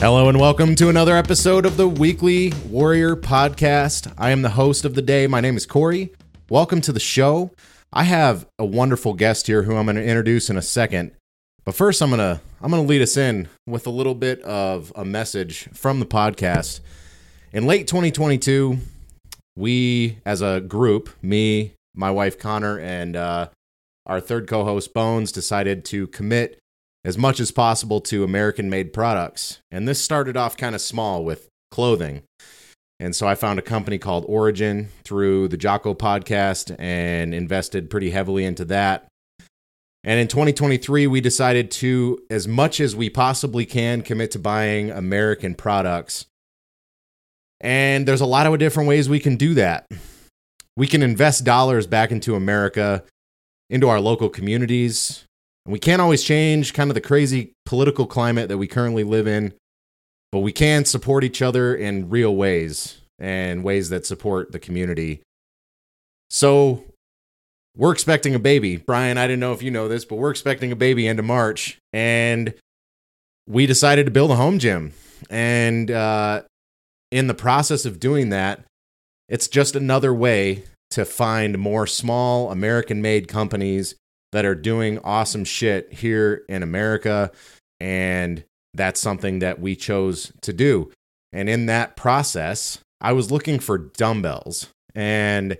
Hello and welcome to another episode of the Weekly Warrior Podcast. I am the host of the day. My name is Corey. Welcome to the show. I have a wonderful guest here who I'm going to introduce in a second. But first I'm going to I'm going to lead us in with a little bit of a message from the podcast. In late 2022, we as a group, me, my wife Connor and uh, our third co-host Bones decided to commit as much as possible to American made products. And this started off kind of small with clothing. And so I found a company called Origin through the Jocko podcast and invested pretty heavily into that. And in 2023, we decided to, as much as we possibly can, commit to buying American products. And there's a lot of different ways we can do that. We can invest dollars back into America, into our local communities, and we can't always change kind of the crazy political climate that we currently live in, but we can support each other in real ways and ways that support the community. So we're expecting a baby. Brian, I didn't know if you know this, but we're expecting a baby end of March. And we decided to build a home gym. And uh, in the process of doing that, it's just another way to find more small American made companies that are doing awesome shit here in America. And that's something that we chose to do. And in that process, I was looking for dumbbells. And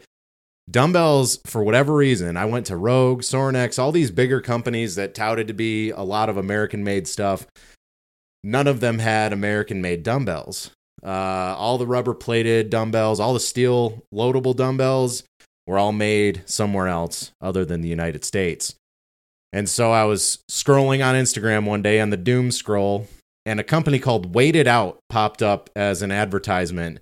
dumbbells, for whatever reason, I went to Rogue, Sorinex, all these bigger companies that touted to be a lot of American made stuff. None of them had American made dumbbells. Uh, all the rubber plated dumbbells, all the steel loadable dumbbells, were all made somewhere else other than the United States. And so I was scrolling on Instagram one day on the doom scroll, and a company called Weight it Out popped up as an advertisement.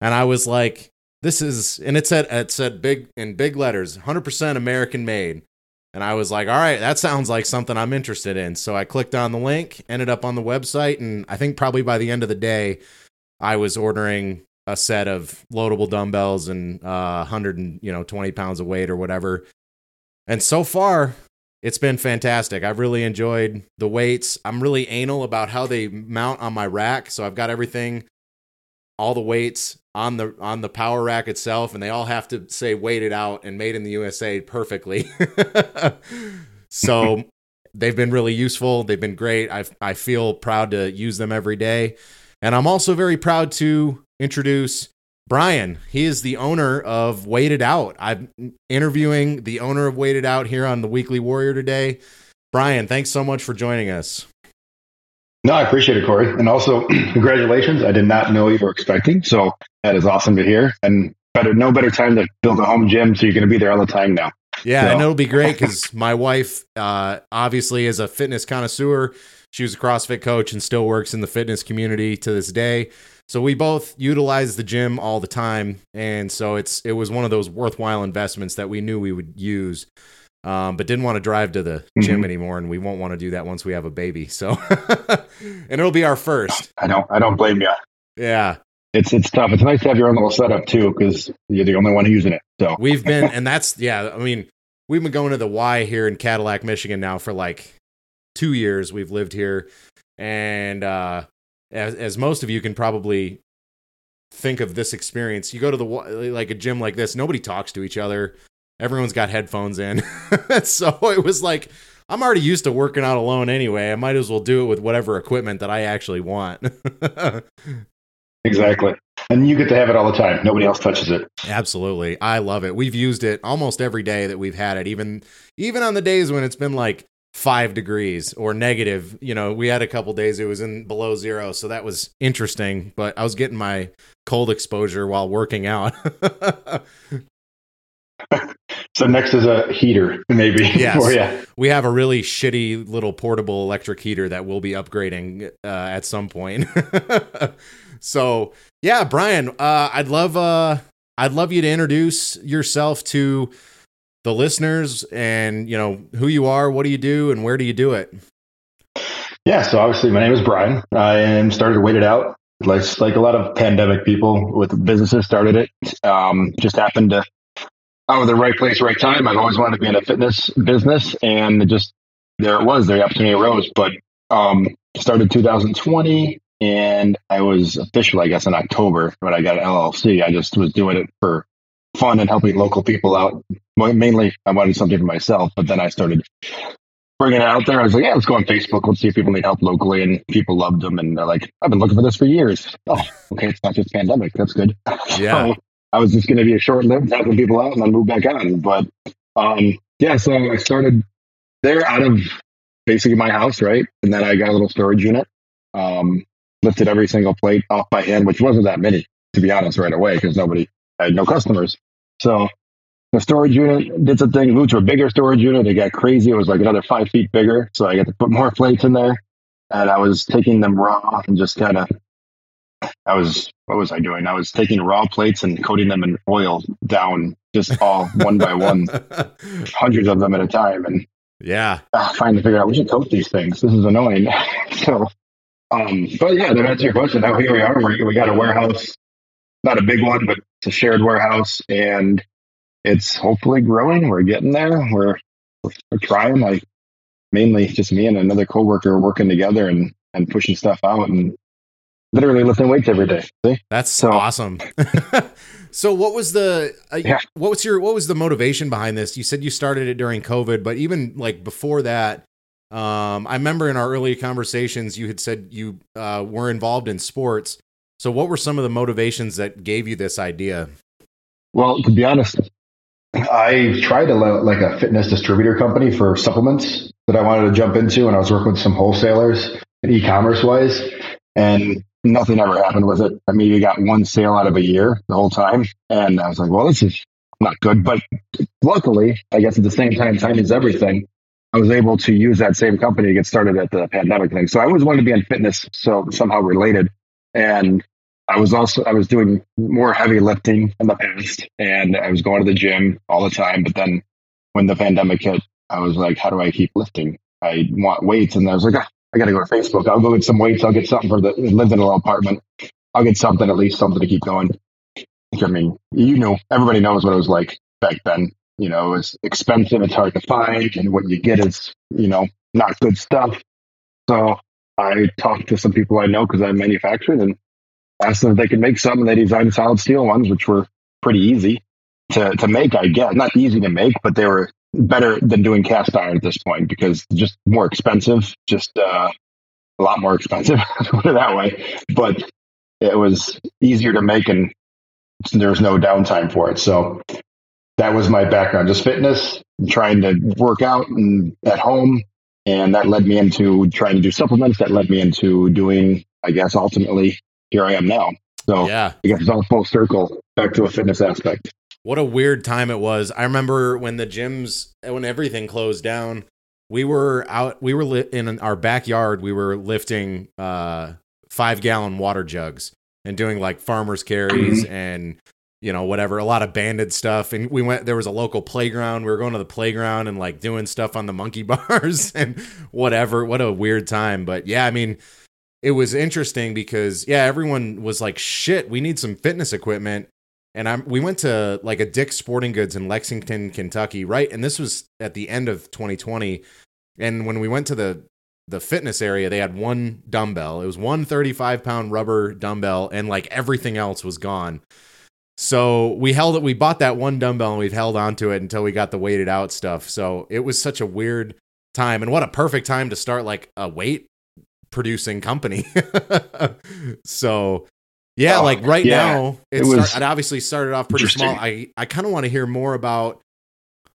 And I was like, this is, and it said, it said big in big letters, 100% American made. And I was like, all right, that sounds like something I'm interested in. So I clicked on the link, ended up on the website, and I think probably by the end of the day, I was ordering a set of loadable dumbbells and uh, 100 and you know 20 pounds of weight or whatever. And so far, it's been fantastic. I've really enjoyed the weights. I'm really anal about how they mount on my rack, so I've got everything, all the weights on the on the power rack itself, and they all have to say Weight it Out and made in the USA perfectly. so they've been really useful. They've been great. I I feel proud to use them every day. And I'm also very proud to introduce Brian. He is the owner of Weight it Out. I'm interviewing the owner of Weight it Out here on the Weekly Warrior today. Brian, thanks so much for joining us. No, I appreciate it, Corey. And also, congratulations. I did not know you were expecting. So that is awesome to hear. And better, no better time to build a home gym. So you're going to be there all the time now. Yeah, so. and it'll be great because my wife, uh, obviously, is a fitness connoisseur. She was a CrossFit coach and still works in the fitness community to this day. So we both utilize the gym all the time, and so it's it was one of those worthwhile investments that we knew we would use, um, but didn't want to drive to the mm-hmm. gym anymore, and we won't want to do that once we have a baby. So, and it'll be our first. I don't I don't blame you. Yeah, it's it's tough. It's nice to have your own little setup too, because you're the only one using it. So we've been, and that's yeah. I mean, we've been going to the Y here in Cadillac, Michigan now for like two years. We've lived here, and uh, as, as most of you can probably think of this experience, you go to the like a gym like this, nobody talks to each other. Everyone's got headphones in. so it was like I'm already used to working out alone anyway. I might as well do it with whatever equipment that I actually want. exactly. And you get to have it all the time. Nobody else touches it. Absolutely. I love it. We've used it almost every day that we've had it, even even on the days when it's been like five degrees or negative. You know, we had a couple days it was in below zero, so that was interesting. But I was getting my cold exposure while working out. so next is a heater, maybe. Yes, we have a really shitty little portable electric heater that we'll be upgrading uh, at some point. so yeah, Brian, uh, I'd love uh, I'd love you to introduce yourself to the listeners and, you know, who you are, what do you do, and where do you do it? Yeah, so obviously my name is Brian. I am started it out. Like, like a lot of pandemic people with businesses started it. Um, just happened to was the right place, right time. I've always wanted to be in a fitness business, and just there it was. The opportunity arose. But um, started 2020, and I was official, I guess, in October when I got an LLC. I just was doing it for fun and helping local people out. Mainly, I wanted something for myself, but then I started bringing it out there. I was like, yeah, let's go on Facebook. Let's see if people need help locally. And people loved them. And they're like, I've been looking for this for years. Oh, okay. It's not just pandemic. That's good. Yeah. so I was just going to be a short lived, helping people out and then move back on. But um, yeah, so I started there out of basically my house, right? And then I got a little storage unit, um, lifted every single plate off by hand, which wasn't that many, to be honest, right away, because nobody I had no customers. So the storage unit did something, moved to a bigger storage unit. It got crazy. It was like another five feet bigger. So I got to put more plates in there. And I was taking them raw and just kind of I was what was I doing? I was taking raw plates and coating them in oil down, just all one by one, hundreds of them at a time, and yeah, uh, trying to figure out we should coat these things. This is annoying. so, um, but yeah, to answer your question, now here we are. we we got a warehouse, not a big one, but it's a shared warehouse, and it's hopefully growing. We're getting there. We're we're, we're trying. Like mainly just me and another coworker working together and and pushing stuff out and literally lifting weights every day. See? That's so awesome. so what was the uh, yeah. what was your what was the motivation behind this? You said you started it during COVID, but even like before that, um, I remember in our early conversations you had said you uh, were involved in sports. So what were some of the motivations that gave you this idea? Well, to be honest, I tried a like a fitness distributor company for supplements that I wanted to jump into, and I was working with some wholesalers e-commerce wise, and nothing ever happened with it. I maybe got one sale out of a year the whole time. And I was like, well, this is not good. But luckily, I guess at the same time, time is everything. I was able to use that same company to get started at the pandemic thing. So I always wanted to be in fitness, so somehow related. And I was also I was doing more heavy lifting in the past, and I was going to the gym all the time. But then when the pandemic hit, I was like, how do I keep lifting? I want weights, and I was like, ah, I got to go to Facebook. I'll go get some weights. I'll get something for the lived in a little apartment. I'll get something, at least something to keep going. I mean, you know, everybody knows what it was like back then. You know, it's expensive. It's hard to find. And what you get is, you know, not good stuff. So I talked to some people I know because I manufactured and asked them if they could make something. They designed solid steel ones, which were pretty easy to, to make, I guess. Not easy to make, but they were better than doing cast iron at this point because just more expensive, just uh, a lot more expensive, put it that way. But it was easier to make and there was no downtime for it. So that was my background, just fitness, trying to work out and at home. And that led me into trying to do supplements. That led me into doing, I guess, ultimately here I am now. So yeah. I guess it's all full circle back to a fitness aspect. What a weird time it was. I remember when the gyms, when everything closed down, we were out, we were li- in our backyard, we were lifting uh, five gallon water jugs and doing like farmer's carries mm-hmm. and, you know, whatever, a lot of banded stuff. And we went, there was a local playground. We were going to the playground and like doing stuff on the monkey bars and whatever. What a weird time. But yeah, I mean, it was interesting because yeah, everyone was like, "Shit, we need some fitness equipment." and I'm we went to like a Dick's Sporting Goods in Lexington, Kentucky, right? And this was at the end of 2020. And when we went to the the fitness area, they had one dumbbell. It was one 35 pound rubber dumbbell, and like everything else was gone. So we held it. We bought that one dumbbell and we've held onto it until we got the Weight it Out stuff. So it was such a weird time, and what a perfect time to start like a weight producing company. so yeah, oh, like right yeah. now, it, was start, it obviously started off pretty small. I I kind of want to hear more about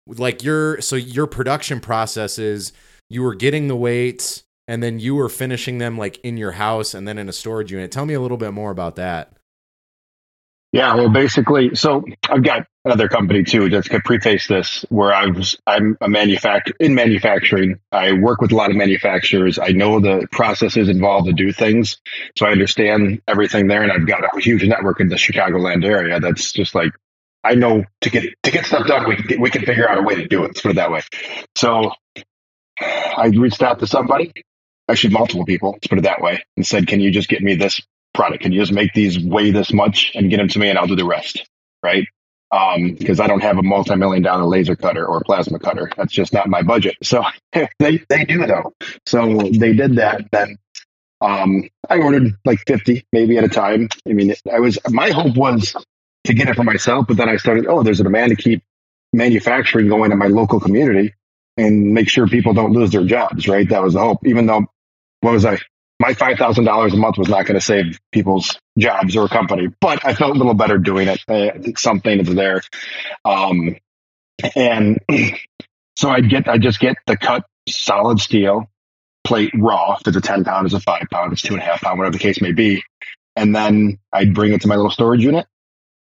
like your so your production processes. You were getting the weights, and then you were finishing them like in your house, and then in a storage unit. Tell me a little bit more about that. Yeah, well, basically, so I've got another company too. Just to preface this, where I was, I'm a manufacturer in manufacturing. I work with a lot of manufacturers. I know the processes involved to do things, so I understand everything there. And I've got a huge network in the Chicagoland area that's just like I know to get to get stuff done, we can, we can figure out a way to do it. Let's put it that way. So I reached out to somebody, actually multiple people, let's put it that way, and said, "Can you just get me this product? Can you just make these weigh this much and get them to me, and I'll do the rest." Right? Because um, I don't have a multi-million dollar laser cutter or plasma cutter. That's just not my budget. So they they do though. So they did that. Then um, I ordered like 50 maybe at a time. I mean, I was, my hope was to get it for myself, but then I started, oh, there's a demand to keep manufacturing going in my local community and make sure people don't lose their jobs, right? That was the hope. Even though, what was I? My $5,000 a month was not going to save people's jobs or a company, but I felt a little better doing it. I something is there. Um, and so I get, I just get the cut solid steel plate raw. If it's a 10 pound, it's a five pound, it's two and a half pound, whatever the case may be. And then I'd bring it to my little storage unit.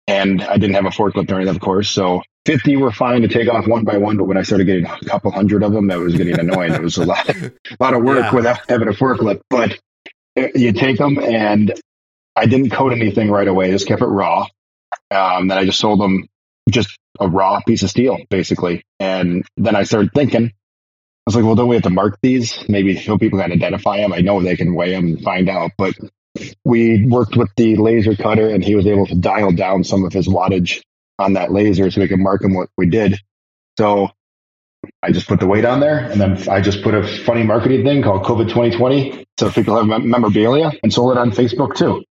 And I didn't have a forklift or anything, of course. So 50 were fine to take off one by one. But when I started getting a couple hundred of them, that was getting annoying. it was a lot, a lot of work yeah. without having a forklift. But you take them and I didn't coat anything right away. I Just kept it raw. Um, then I just sold them just a raw piece of steel, basically. And then I started thinking, I was like, well, don't we have to mark these? Maybe so people can identify them. I know they can weigh them and find out, but we worked with the laser cutter and he was able to dial down some of his wattage on that laser so we could mark them what we did. So I just put the weight on there and then I just put a funny marketing thing called COVID 2020. So people have memorabilia and sold it on Facebook too.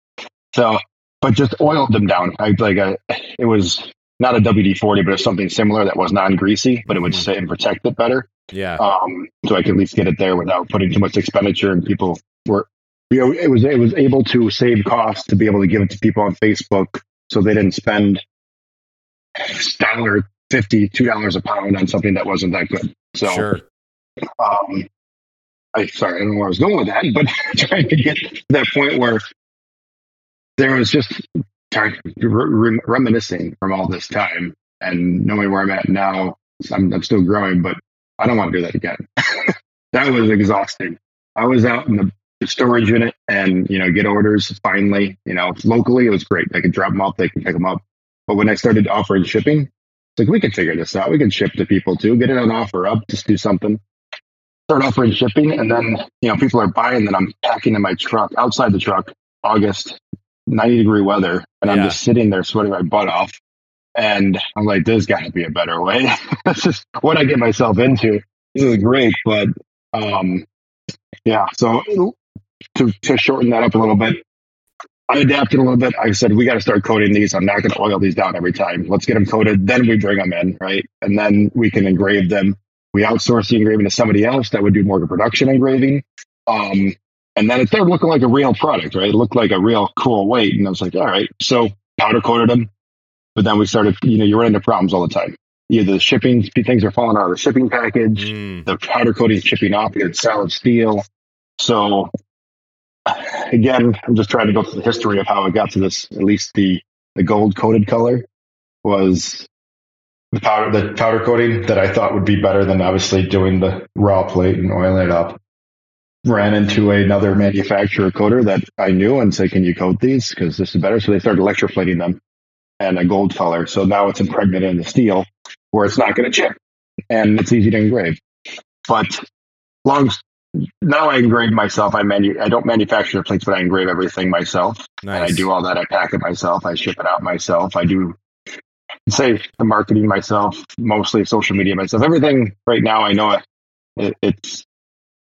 So, but just oiled them down. I like a, it was not a WD 40, but it was something similar that was non greasy, but it would mm-hmm. sit and protect it better. Yeah. Um, so I could at least get it there without putting too much expenditure and people were, you know, it was, it was able to save costs to be able to give it to people on Facebook so they didn't spend dollar fifty, two dollars a pound on something that wasn't that good. So, sure. um, I sorry, I don't know where I was going with that, but trying to get to that point where there was just re- reminiscing from all this time and knowing where I'm at now. I'm, I'm still growing, but I don't want to do that again. that was exhausting. I was out in the storage unit and, you know, get orders finally, you know, locally, it was great. I could drop them off, they could pick them up. But when I started offering shipping, it's like, we could figure this out. We can ship to people too, get it on offer up, just do something. Start offering shipping. And then, you know, people are buying that I'm packing in my truck outside the truck, August, 90 degree weather. And I'm just sitting there sweating my butt off. And I'm like, there's got to be a better way. That's just what I get myself into. This is great, but um, yeah. So to to shorten that up a little bit, I adapted a little bit. I said we got to start coating these. I'm not going to oil these down every time. Let's get them coated, then we bring them in, right? And then we can engrave them. We outsource the engraving to somebody else that would do more of a production engraving. Um, and then it started looking like a real product, right? It looked like a real cool weight. And I was like, all right. So powder coated them, but then we started, you know, you run into problems all the time. Either the shipping things are falling out of the shipping package, mm. the powder coating chipping off, you get solid steel. So again, I'm just trying to go through the history of how it got to this. At least the the gold coated color was the powder the powder coating that I thought would be better than obviously doing the raw plate and oiling it up. Ran into another manufacturer coater that I knew and said, "Can you coat these? Because this is better." So they started electroplating them and a gold color. So now it's impregnated in the steel where it's not going to chip and it's easy to engrave. But long now I engrave myself. I manu- I don't manufacture the plates, but I engrave everything myself. Nice. And I do all that. I pack it myself. I ship it out myself. I do say the marketing myself, mostly social media myself. Everything right now, I know it, it's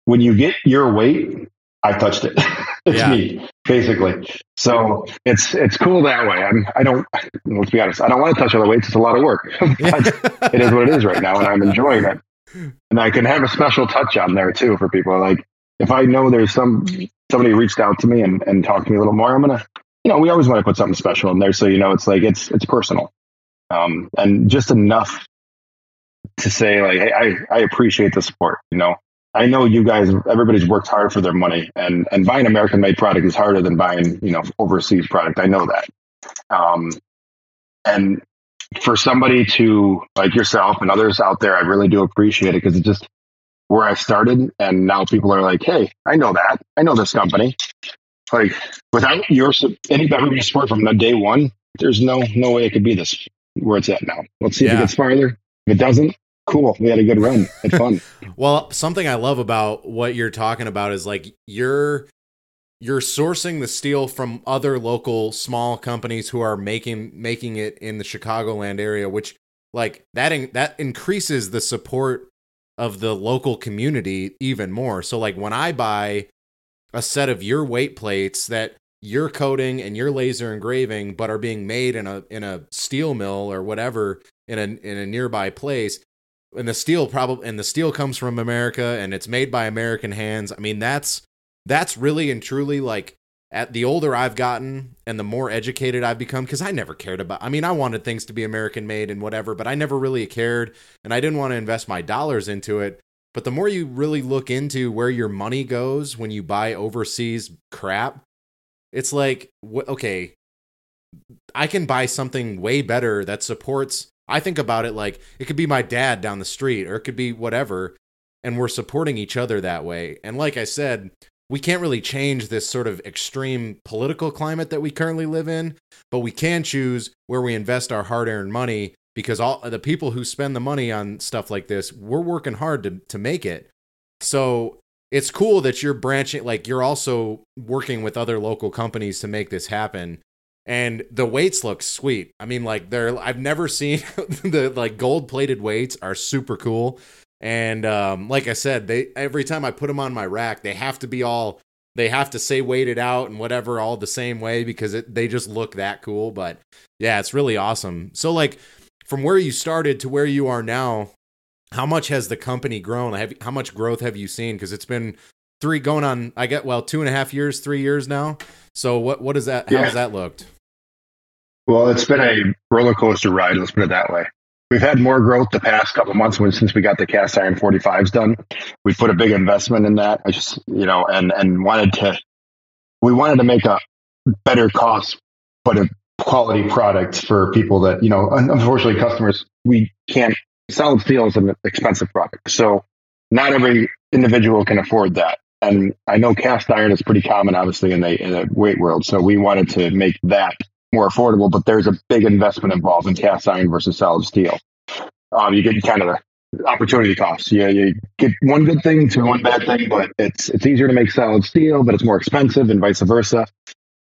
when you get your weight, I touched it. it's yeah. me, basically. So it's it's cool that way. I'm I don't let's be honest, I don't want to touch other weights. It's a lot of work. it is what it is right now, and I'm enjoying it. And I can have a special touch on there too for people. Like if I know there's some somebody reached out to me and, and talked to me a little more, I'm gonna you know, we always want to put something special in there so you know it's like it's it's personal. Um, and just enough to say like, hey, I, I appreciate the support, you know. I know you guys, everybody's worked hard for their money, and and buying American made product is harder than buying you know overseas product. I know that. Um, and for somebody to like yourself and others out there, I really do appreciate it because it's just where I started, and now people are like, "Hey, I know that. I know this company." Like without your any everybody's support from the day one, there's no no way it could be this where it's at now. Let's see if it gets farther. If it doesn't, cool. We had a good run. Had fun. Well, something I love about what you're talking about is like you're you're sourcing the steel from other local small companies who are making making it in the Chicagoland area, which like that in, that increases the support of the local community even more. So like when I buy a set of your weight plates that you're coating and you're laser engraving but are being made in a in a steel mill or whatever in a in a nearby place and the steel probably and the steel comes from America and it's made by American hands. I mean, that's that's really and truly like at the older I've gotten and the more educated I've become because I never cared about. I mean, I wanted things to be American made and whatever, but I never really cared and I didn't want to invest my dollars into it. But the more you really look into where your money goes when you buy overseas crap, it's like, wh- okay, I can buy something way better that supports. I think about it like it could be my dad down the street or it could be whatever, and we're supporting each other that way. And like I said, we can't really change this sort of extreme political climate that we currently live in, but we can choose where we invest our hard earned money because all the people who spend the money on stuff like this, we're working hard to, to make it. So it's cool that you're branching, like you're also working with other local companies to make this happen. And the weights look sweet. I mean, like they're, I've never seen the like gold plated weights are super cool. And um, like I said, they every time I put them on my rack, they have to be all they have to say Weight it Out and whatever all the same way because it, they just look that cool. But yeah, it's really awesome. So like from where you started to where you are now, how much has the company grown? Have, how much growth have you seen? Because it's been three going on. I get well two and a half years, three years now. So what what is that? How Yeah. has that looked? Well, it's been a roller coaster ride. Let's put it that way. We've had more growth the past couple months since we got the cast iron 45s done. We put a big investment in that. I just, you know, and, and wanted to, we wanted to make a better cost, but a quality product for people that, you know, unfortunately customers, we can't, solid steel is an expensive product. So not every individual can afford that. And I know cast iron is pretty common, obviously, in the, in the weight world. So we wanted to make that more affordable, but there's a big investment involved in cast iron versus solid steel. Um, you get kind of the opportunity costs. Yeah, you get one good thing to one bad thing, but it's it's easier to make solid steel, but it's more expensive, and vice versa.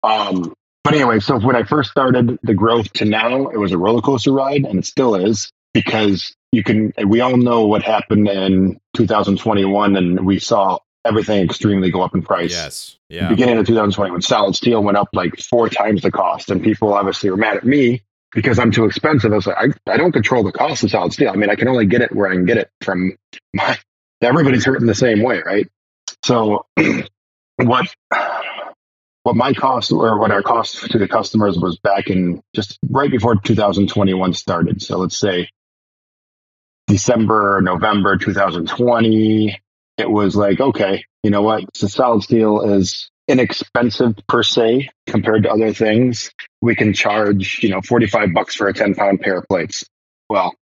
Um, but anyway, so when I first started the growth to now, it was a roller coaster ride, and it still is because you can. We all know what happened in 2021, and we saw everything extremely go up in price. Yes. Yeah. beginning of 2020 when solid steel went up like four times the cost and people obviously were mad at me because i'm too expensive. I was like I, I don't control the cost of solid steel. I mean i can only get it where i can get it from my everybody's hurting the same way right? So what what my cost or what our cost to the customers was back in just right before 2021 started. So let's say december november 2020 it was like okay you know what? So solid steel is inexpensive per se compared to other things. We can charge you know 45 bucks for a 10 pound pair of plates. Well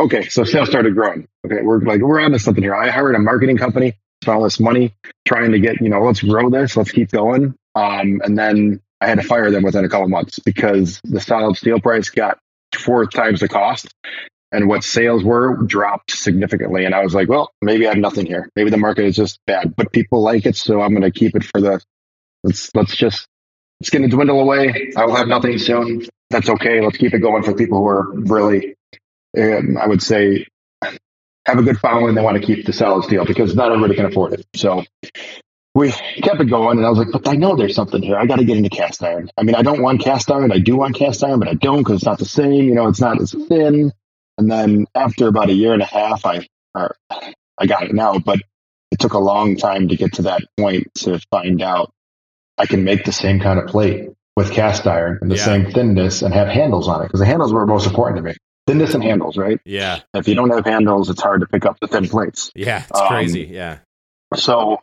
okay so sales started growing. Okay we're like we're onto something here. I hired a marketing company spent all this money trying to get you know let's grow this let's keep going. Um, and then i had to fire them within a couple months because the solid steel price got four times the cost and what sales were dropped significantly. And I was like, well, maybe I have nothing here. Maybe the market is just bad, but people like it, so I'm going to keep it for the. Let's let's just it's going to dwindle away. I will have nothing soon. That's okay. Let's keep it going for people who are really, um, I would say, have a good following. They want to keep the solid steel because not everybody can afford it. So we kept it going, and I was like, but I know there's something here. I got to get into cast iron. I mean, I don't want cast iron. I do want cast iron, but I don't because it's not the same. You know, it's not as thin. And then after about a year and a half, I or I got it now, but it took a long time to get to that point to find out I can make the same kind of plate with cast iron and the Yeah. same thinness and have handles on it because the handles were most important to me. Thinness and handles, right? Yeah. If you don't have handles, it's hard to pick up the thin plates. Yeah. It's Um, crazy. Yeah. So,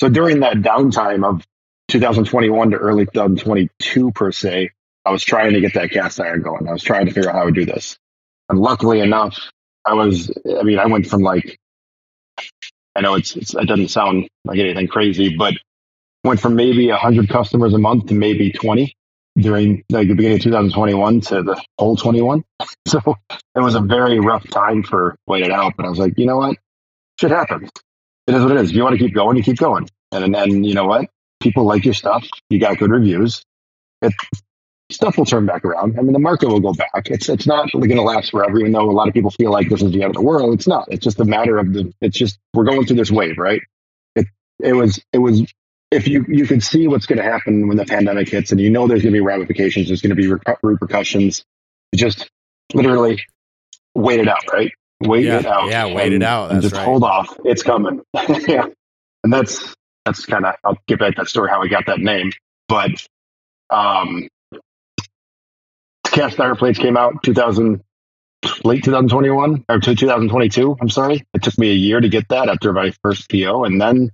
so during that downtime of 2021 to early 2022 per se, I was trying to get that cast iron going. I was trying to figure out how to do this, and luckily enough, I was. I mean, I went from like, I know it's, it's it doesn't sound like anything crazy, but went from maybe 100 customers a month to maybe 20 during like the beginning of 2021 to the whole 21. So it was a very rough time for Weight it Out. But I was like, you know what? Shit happens. It is what it is. If you want to keep going, you keep going. And then, you know what? People like your stuff. You got good reviews. It, stuff will turn back around. I mean, the market will go back. It's it's not going to last forever, even though a lot of people feel like this is the end of the world. It's not. It's just a matter of the. It's just we're going through this wave, right? It it was it was if you you can see what's going to happen when the pandemic hits, and you know there's going to be ramifications, there's going to be reper- repercussions. Just literally wait it out, right? Wait Yeah, it out. yeah, wait it and- out, and that's just right. hold off. It's coming. yeah, and that's that's kind of. I'll get back to that story how I got that name, but um, cast iron plates came out 2000 late 2021 or 2022 i'm sorry. It took me a year to get that after my first po and then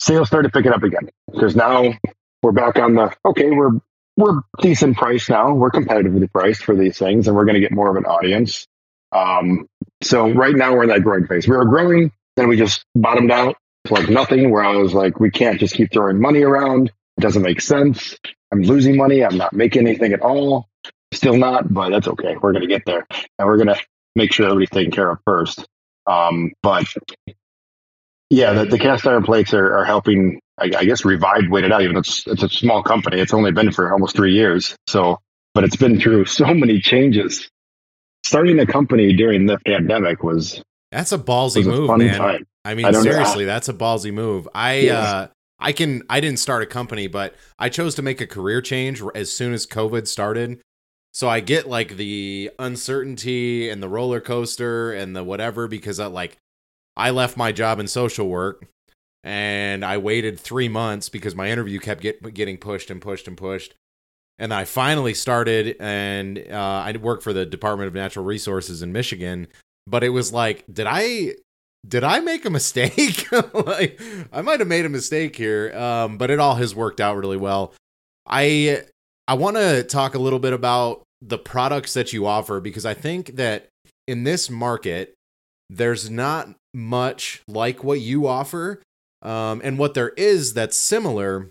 sales started picking up again. Because now we're back on the okay we're we're decent price now. We're competitively priced for these things and we're going to get more of an audience. Um, so right now we're in that growing phase. We were growing then we just bottomed out like nothing where i was like we can't just keep throwing money around. It doesn't make sense. I'm losing money. I'm not making anything at all Still not, but that's okay. We're going to get there, and we're going to make sure everybody's taken care of first. Um, but yeah, the, the cast iron plates are, are helping, I, I guess, revive It Out. Even though it's it's a small company, it's only been for almost three years. So, but it's been through so many changes. Starting a company during the pandemic was That's a ballsy was a move, man. time. I mean, I don't know. seriously, that's a ballsy move. I Yeah. uh I can I didn't start a company, but I chose to make a career change as soon as COVID started. So I get like the uncertainty and the roller coaster and the whatever because I like I left my job in social work and I waited 3 months because my interview kept get, getting pushed and pushed and pushed. And I finally started and uh, I work for the Department of Natural Resources in Michigan, but it was like did I did I make a mistake? like, I might have made a mistake here, um, but it all has worked out really well. I I want to talk a little bit about the products that you offer because I think that in this market, there's not much like what you offer, um, and what there is that's similar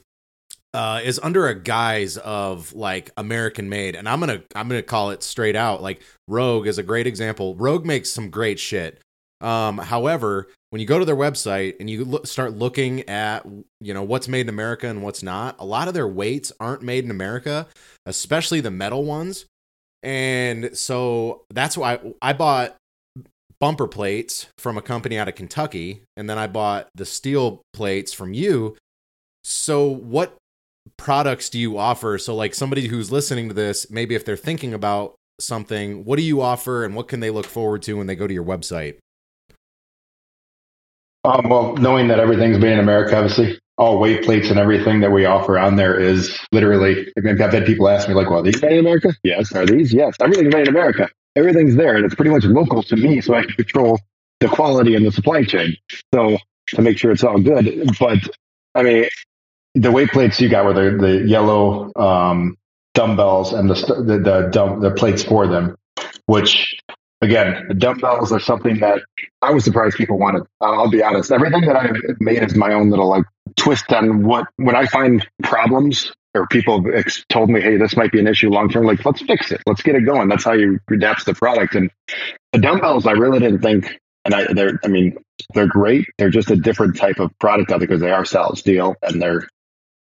uh, is under a guise of like American made, and I'm gonna I'm gonna call it straight out. Like Rogue is a great example. Rogue makes some great shit. Um, however, when you go to their website and you look, start looking at you know what's made in America and what's not, a lot of their weights aren't made in America, especially the metal ones. And so that's why I bought bumper plates from a company out of Kentucky, and then I bought the steel plates from you. So what products do you offer? So like somebody who's listening to this, maybe if they're thinking about something, what do you offer and what can they look forward to when they go to your website? Um, well, knowing that everything's made in America, obviously, all weight plates and everything that we offer on there is literally. I mean, I've had people ask me like, "Well, these made in America?" Yes. Are these? Yes. Everything's made in America. Everything's there, and it's pretty much local to me, so I can control the quality and the supply chain. So to make sure it's all good. But I mean, the weight plates you got were the the yellow um, dumbbells and the the the, dumb, the plates for them, which again, dumbbells are something that I was surprised people wanted. I'll be honest. Everything that I've made is my own little like twist on what when I find problems or people ex- told me, hey, this might be an issue long term. Like, let's fix it. Let's get it going. That's how you adapt the product. And the dumbbells, I really didn't think. And I, they're, I mean, they're great. They're just a different type of product out there because they are solid steel and they're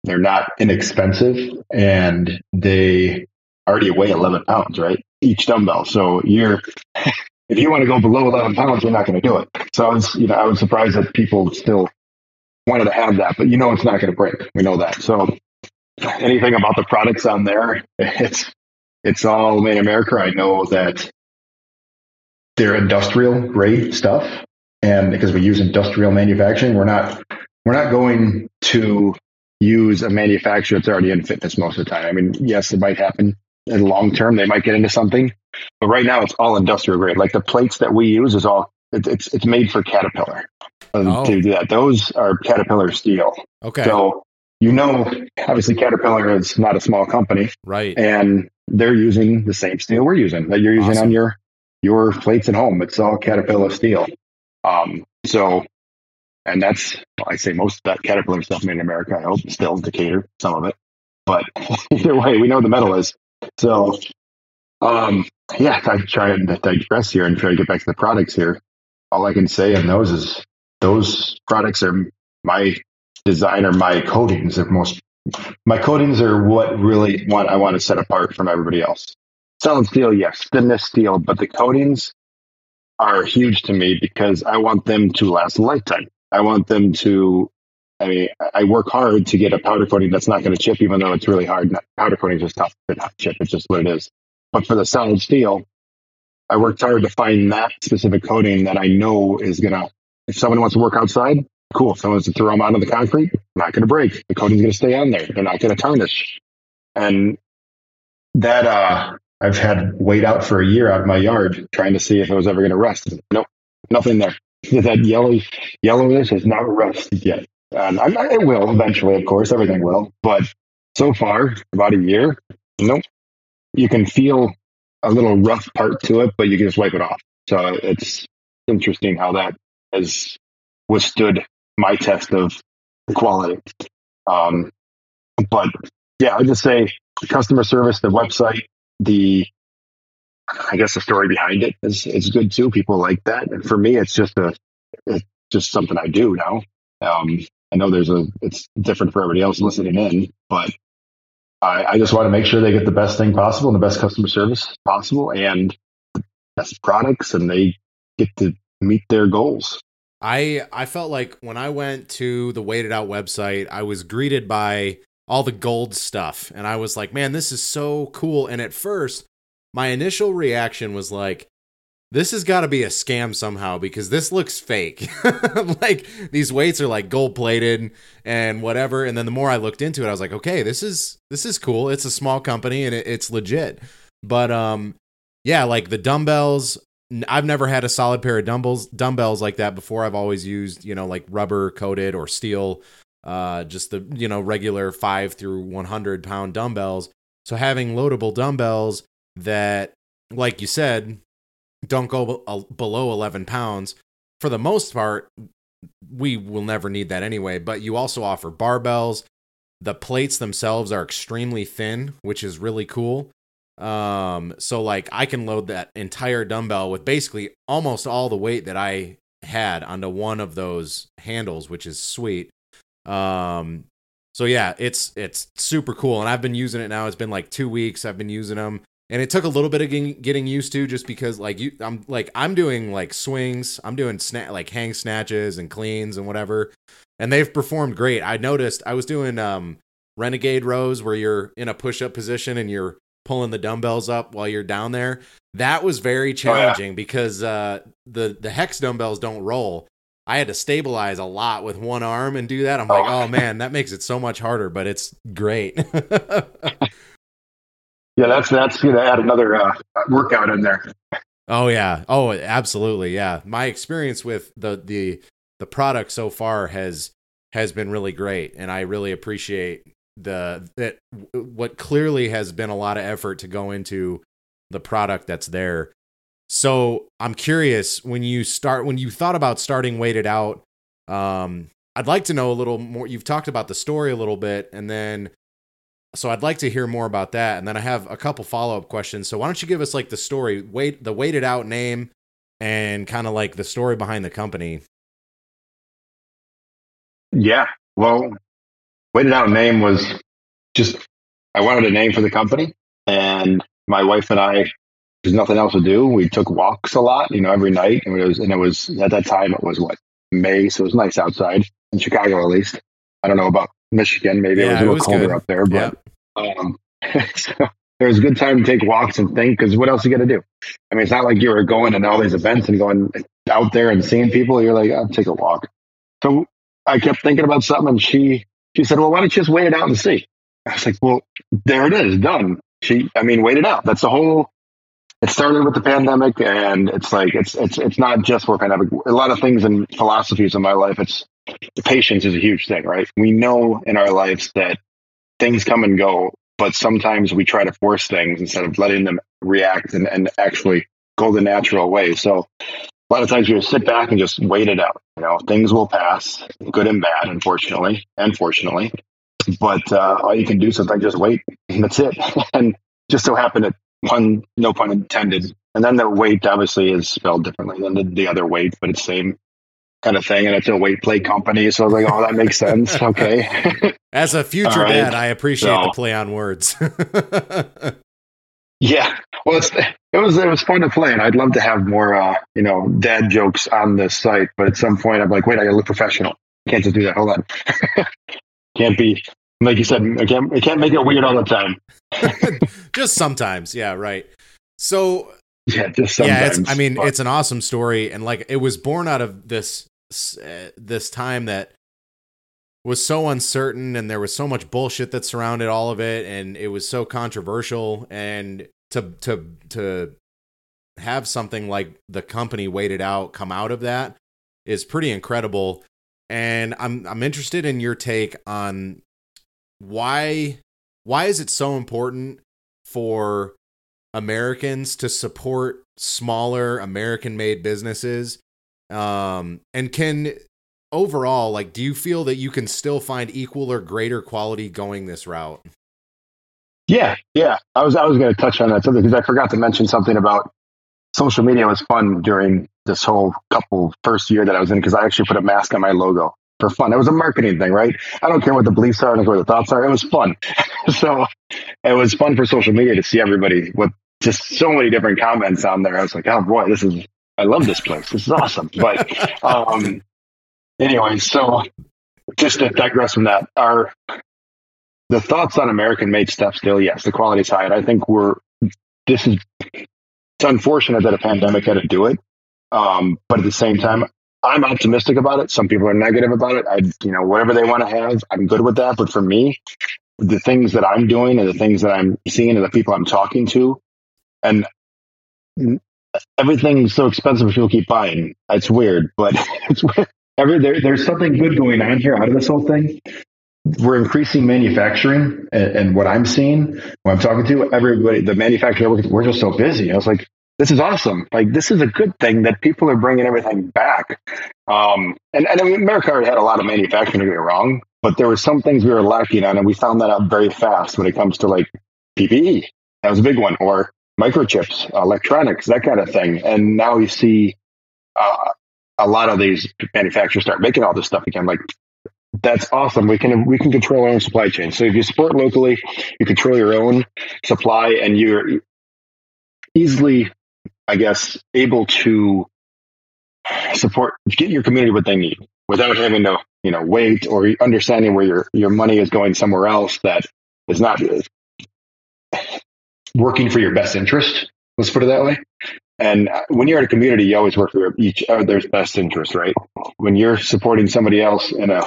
they're not inexpensive and they already weigh 11 pounds, right? Each dumbbell. So you're, if you want to go below 11 pounds, you're not going to do it. So I was, you know, I was surprised that people still wanted to have that, but you know, it's not going to break. We know that. So anything about the products on there, it's, it's all made in America. I know that they're industrial grade stuff. And because we use industrial manufacturing, we're not, we're not going to use a manufacturer that's already in fitness most of the time. I mean, yes, it might happen in the long term. They might get into something, but right now it's all industrial grade. Like the plates that we use is all it, it's it's made for Caterpillar um, Oh. to do that. Those are Caterpillar steel. Okay. So you know, obviously Caterpillar is not a small company, right. and they're using the same steel we're using that you're using Awesome. on your your plates at home. It's all Caterpillar steel. Um, so, and that's I say most of that Caterpillar stuff made in America. I hope still Decatur, some of it. but either way, we know the metal is. So, um, yeah, I try to digress here and try to get back to the products here. All I can say on those is those products are my design or my coatings are most my coatings are what really want I want to set apart from everybody else. Solid steel, yes, thinness steel, but the coatings are huge to me because I want them to last a lifetime. I want them to I mean, I work hard to get a powder coating that's not going to chip, even though it's really hard. Powder coating is just tough to not chip. It's just what it is. But for the solid steel, I worked hard to find that specific coating that I know is going to, if someone wants to work outside, cool. If someone wants to throw them out on the concrete, not going to break. The coating's going to stay on there. They're not going to tarnish. And that, uh, I've had wait out for a year out in my yard trying to see if it was ever going to rust. Nope, nothing there. That yellow yellowish has not rusted yet. And I, it will eventually, of course, everything will. But so far, about a year, nope. You can feel a little rough part to it, but you can just wipe it off. So it's interesting how that has withstood my test of quality. Um, but yeah, I'd just say customer service, the website, the I guess the story behind it is is good too. People like that, and for me, it's just a it's just something I do now. Um, I know there's a it's different for everybody else listening in, but I, I just want to make sure they get the best thing possible and the best customer service possible and the best products, and they get to meet their goals. I I felt like when I went to the Weight it Out website, I was greeted by all the gold stuff, and I was like, man, this is so cool. And at first, my initial reaction was like, this has got to be a scam somehow because this looks fake. like these weights are like gold plated and whatever. And then the more I looked into it, I was like, okay, this is this is cool. It's a small company and it, it's legit. But um, yeah, like the dumbbells. I've never had a solid pair of dumbbells dumbbells like that before. I've always used you know like rubber coated or steel, uh, just the you know regular five through one hundred pound dumbbells. So having loadable dumbbells that, like you said, don't go below 11 pounds. For the most part, we will never need that anyway, but you also offer barbells. The plates themselves are extremely thin, which is really cool. Um, so like I can load that entire dumbbell with basically almost all the weight that I had onto one of those handles, which is sweet. Um, so yeah, it's it's super cool, and I've been using it now. It's been like two weeks. I've been using them and it took a little bit of getting used to just because like you i'm like i'm doing like swings. I'm doing sna- like hang snatches and cleans and whatever. And they've performed great. I noticed i was doing um renegade rows where you're in a push-up position and you're pulling the dumbbells up while you're down there. That was very challenging oh, yeah. because uh the the hex dumbbells don't roll. I had to stabilize a lot with one arm and do that. I'm like oh, oh man that makes it so much harder but it's great Yeah, that's that's to add another uh, workout in there. Oh yeah. Oh, absolutely. Yeah. My experience with the the the product so far has has been really great, and I really appreciate the that what clearly has been a lot of effort to go into the product that's there. So I'm curious when you start when you thought about starting Weight it Out. Um, I'd like to know a little more. You've talked about the story a little bit, and then so I'd like to hear more about that, and then I have a couple follow up questions. So why don't you give us like the story, wait, the Weight it Out name, and kind of like the story behind the company? Yeah, well, Weight it Out name was just I wanted a name for the company, and my wife and I, there's nothing else to do. We took walks a lot, you know, every night, and it was and it was at that time it was what May, so it was nice outside in Chicago at least. I don't know about Michigan. Maybe yeah, it was a little was colder good. up there, but um, so it was a good time to take walks and think because what else are you going to do? I mean, it's not like you were going to all these events and going out there and seeing people. You're like, I'll take a walk. So I kept thinking about something and she, she said, well, why don't you just wait it out and see? I was like, well, there it is, done. She, I mean, wait it out. That's the whole, it started with the pandemic and it's like, it's, it's, it's not just for pandemic. A lot of things and philosophies in my life, it's, patience is a huge thing, right? We know in our lives that things come and go, but sometimes we try to force things instead of letting them react and, and actually go the natural way. So a lot of times you just sit back and just wait it out. You know, things will pass, good and bad, unfortunately, unfortunately. but uh, all you can do sometimes just wait, and that's it. and just so happened that one, no pun intended. And then the weight obviously is spelled differently than the, the other weight, but it's same kind of thing. And it's a weight plate company, so I was like, oh, that makes sense. Okay. As a future right. dad, I appreciate so, the play on words. yeah, well, it was it was fun to play, and I'd love to have more, uh, you know, dad jokes on this site. But at some point, I'm like, wait, I gotta look professional. Can't just do that. Hold on. can't be like you said. I can't. I can't make it weird all the time. just sometimes, yeah, right. So yeah, just sometimes. Yeah, I mean, but. it's an awesome story, and like it was born out of this Uh, this time that was so uncertain and there was so much bullshit that surrounded all of it and it was so controversial and to to to have something like the company Weight it Out come out of that is pretty incredible. And I'm I'm interested in your take on why why is it so important for Americans to support smaller American made businesses um and can overall, like, do you feel that you can still find equal or greater quality going this route? Yeah, yeah. I was I was going to touch on that something because I forgot to mention something about social media was fun during this whole couple first year that I was in because I actually put a mask on my logo for fun. It was a marketing thing, right? I don't care what the beliefs are, care what the thoughts are. It was fun. so it was fun for social media to see everybody with just so many different comments on there. I was like, oh boy, this is I love this place. This is awesome. But um, anyway, so just to digress from that, our the thoughts on American made stuff still, yes, the quality side. I think we're this is it's unfortunate that a pandemic had to do it. Um, but at the same time, I'm optimistic about it. Some people are negative about it. I, you know, whatever they want to have, I'm good with that. But for me, the things that I'm doing and the things that I'm seeing and the people I'm talking to, and everything's so expensive, people keep buying. It's weird, but it's Every, there, there's something good going on here out of this whole thing. We're increasing manufacturing, and, and what I'm seeing when I'm talking to everybody, the manufacturer, we're just so busy. I was like, this is awesome. Like this is a good thing that people are bringing everything back. Um, and, and I mean, America already had a lot of manufacturing to get wrong, but there were some things we were lacking on, and we found that out very fast when it comes to like PPE. That was a big one, or microchips, electronics, that kind of thing. And now you see uh, a lot of these manufacturers start making all this stuff again. Like that's awesome. We can we can control our own supply chain. So if you support locally, you control your own supply, and you're easily, I guess, able to support get your community what they need without having to you know wait or understanding where your your money is going somewhere else that is not working for your best interest. Let's put it that way. And when you're in a community, you always work for each other's best interest, right? When you're supporting somebody else in a,